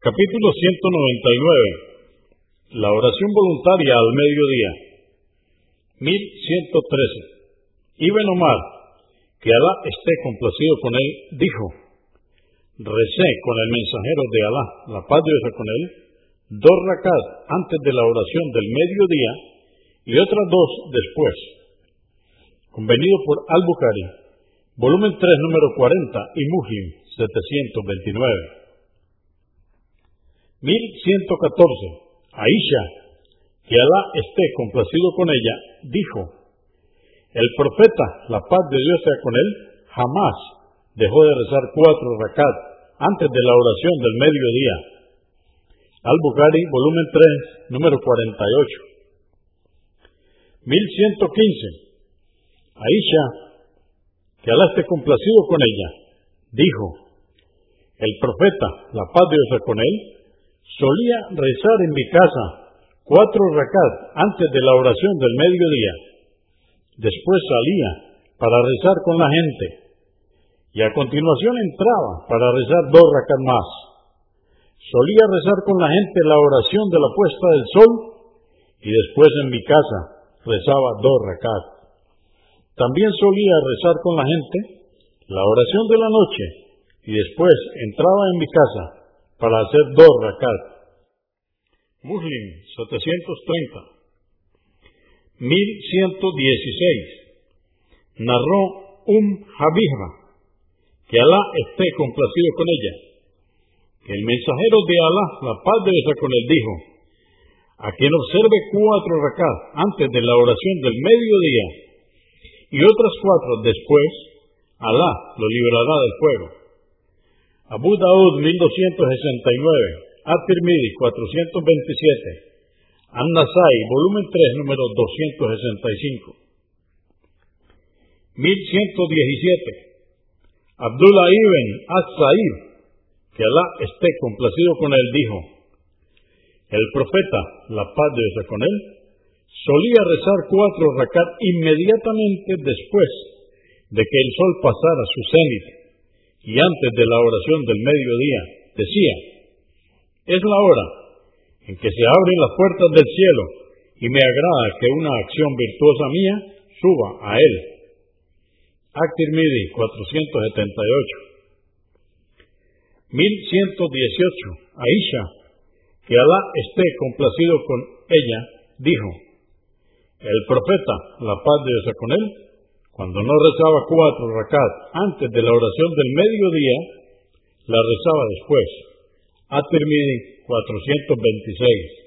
Capítulo 199. La oración voluntaria al mediodía. 1113. Ibn Omar, que Alá esté complacido con él, dijo, recé con el mensajero de Alá, la paz de Dios con él, dos rakat antes de la oración del mediodía y otras dos después. Convenido por Al-Bukhari, volumen 3, número 40 y Muslim 729. 1114. Aisha, que Alá esté complacido con ella, dijo, el profeta, la paz de Dios sea con él, jamás dejó de rezar cuatro rakat antes de la oración del mediodía. Al-Bukhari, volumen 3, número 48. 1115. Aisha, que Alá esté complacido con ella, dijo, el profeta, la paz de Dios sea con él, Solía rezar en mi casa cuatro rakat antes de la oración del mediodía. Después salía para rezar con la gente y a continuación entraba para rezar dos rakat más. Solía rezar con la gente la oración de la puesta del sol y después en mi casa rezaba dos rakat. También solía rezar con la gente la oración de la noche y después entraba en mi casa para hacer dos rakat. Muslim 730. 1116. Narró un Habibra, que Alá esté complacido con ella, que el mensajero de Alá, la paz de esa con él, dijo, a quien observe cuatro rakat antes de la oración del mediodía y otras cuatro después, Alá lo liberará del fuego. Abu Daud 1269, At-Tirmidhi 427, An-Nasai, volumen 3, número 265. 1117. Abdullah ibn As-Sa'id, que Alá esté complacido con él, dijo, el profeta, la paz de Dios con él, solía rezar cuatro rakat inmediatamente después de que el sol pasara su cenit y antes de la oración del mediodía, decía, es la hora en que se abren las puertas del cielo y me agrada que una acción virtuosa mía suba a él. Actir Midi 478. 1118. Aisha, que Alá esté complacido con ella, dijo, el profeta, la paz de Dios con él, cuando no rezaba cuatro rakat antes de la oración del mediodía, la rezaba después. At-Tirmidhi 426.